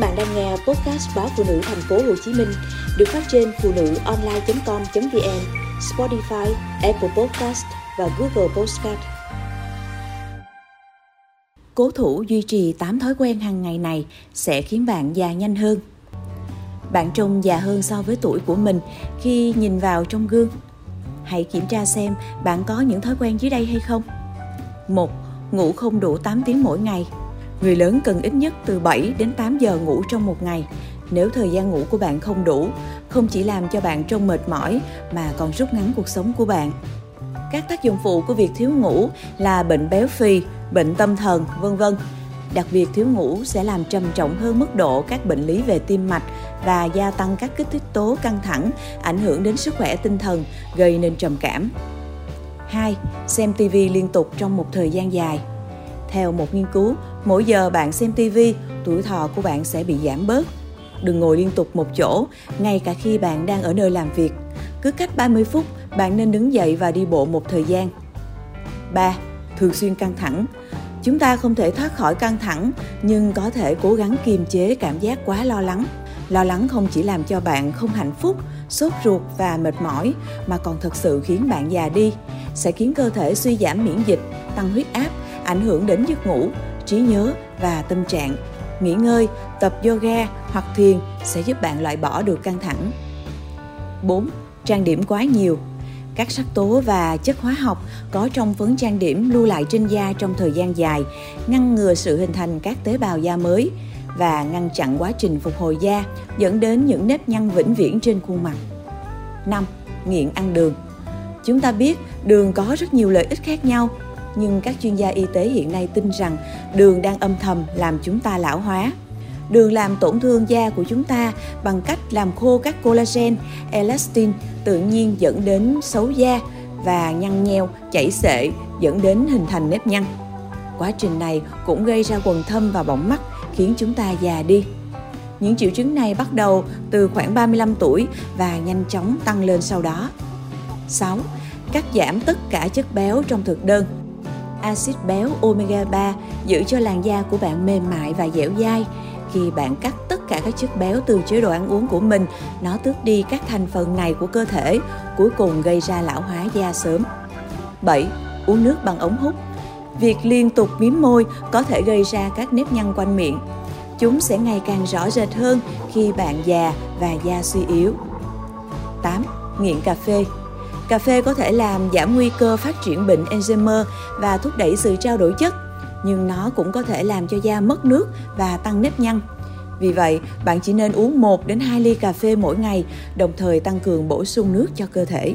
bạn đang nghe podcast báo phụ nữ thành phố Hồ Chí Minh được phát trên phụ nữ online.com.vn, Spotify, Apple Podcast và Google Podcast. Cố thủ duy trì 8 thói quen hàng ngày này sẽ khiến bạn già nhanh hơn. Bạn trông già hơn so với tuổi của mình khi nhìn vào trong gương. Hãy kiểm tra xem bạn có những thói quen dưới đây hay không. 1. Ngủ không đủ 8 tiếng mỗi ngày – Người lớn cần ít nhất từ 7 đến 8 giờ ngủ trong một ngày. Nếu thời gian ngủ của bạn không đủ, không chỉ làm cho bạn trông mệt mỏi mà còn rút ngắn cuộc sống của bạn. Các tác dụng phụ của việc thiếu ngủ là bệnh béo phì, bệnh tâm thần, vân vân. Đặc biệt thiếu ngủ sẽ làm trầm trọng hơn mức độ các bệnh lý về tim mạch và gia tăng các kích thích tố căng thẳng, ảnh hưởng đến sức khỏe tinh thần, gây nên trầm cảm. 2. Xem TV liên tục trong một thời gian dài. Theo một nghiên cứu, mỗi giờ bạn xem TV, tuổi thọ của bạn sẽ bị giảm bớt. Đừng ngồi liên tục một chỗ, ngay cả khi bạn đang ở nơi làm việc. Cứ cách 30 phút, bạn nên đứng dậy và đi bộ một thời gian. 3. Thường xuyên căng thẳng. Chúng ta không thể thoát khỏi căng thẳng, nhưng có thể cố gắng kiềm chế cảm giác quá lo lắng. Lo lắng không chỉ làm cho bạn không hạnh phúc, sốt ruột và mệt mỏi, mà còn thực sự khiến bạn già đi, sẽ khiến cơ thể suy giảm miễn dịch, tăng huyết áp ảnh hưởng đến giấc ngủ, trí nhớ và tâm trạng. Nghỉ ngơi, tập yoga hoặc thiền sẽ giúp bạn loại bỏ được căng thẳng. 4. Trang điểm quá nhiều các sắc tố và chất hóa học có trong phấn trang điểm lưu lại trên da trong thời gian dài, ngăn ngừa sự hình thành các tế bào da mới và ngăn chặn quá trình phục hồi da, dẫn đến những nếp nhăn vĩnh viễn trên khuôn mặt. 5. Nghiện ăn đường Chúng ta biết đường có rất nhiều lợi ích khác nhau, nhưng các chuyên gia y tế hiện nay tin rằng đường đang âm thầm làm chúng ta lão hóa. Đường làm tổn thương da của chúng ta bằng cách làm khô các collagen, elastin tự nhiên dẫn đến xấu da và nhăn nheo, chảy xệ dẫn đến hình thành nếp nhăn. Quá trình này cũng gây ra quầng thâm và bỏng mắt khiến chúng ta già đi. Những triệu chứng này bắt đầu từ khoảng 35 tuổi và nhanh chóng tăng lên sau đó. 6. Cắt giảm tất cả chất béo trong thực đơn axit béo omega 3 giữ cho làn da của bạn mềm mại và dẻo dai. Khi bạn cắt tất cả các chất béo từ chế độ ăn uống của mình, nó tước đi các thành phần này của cơ thể, cuối cùng gây ra lão hóa da sớm. 7. Uống nước bằng ống hút Việc liên tục miếm môi có thể gây ra các nếp nhăn quanh miệng. Chúng sẽ ngày càng rõ rệt hơn khi bạn già và da suy yếu. 8. Nghiện cà phê Cà phê có thể làm giảm nguy cơ phát triển bệnh Alzheimer và thúc đẩy sự trao đổi chất, nhưng nó cũng có thể làm cho da mất nước và tăng nếp nhăn. Vì vậy, bạn chỉ nên uống 1 đến 2 ly cà phê mỗi ngày, đồng thời tăng cường bổ sung nước cho cơ thể.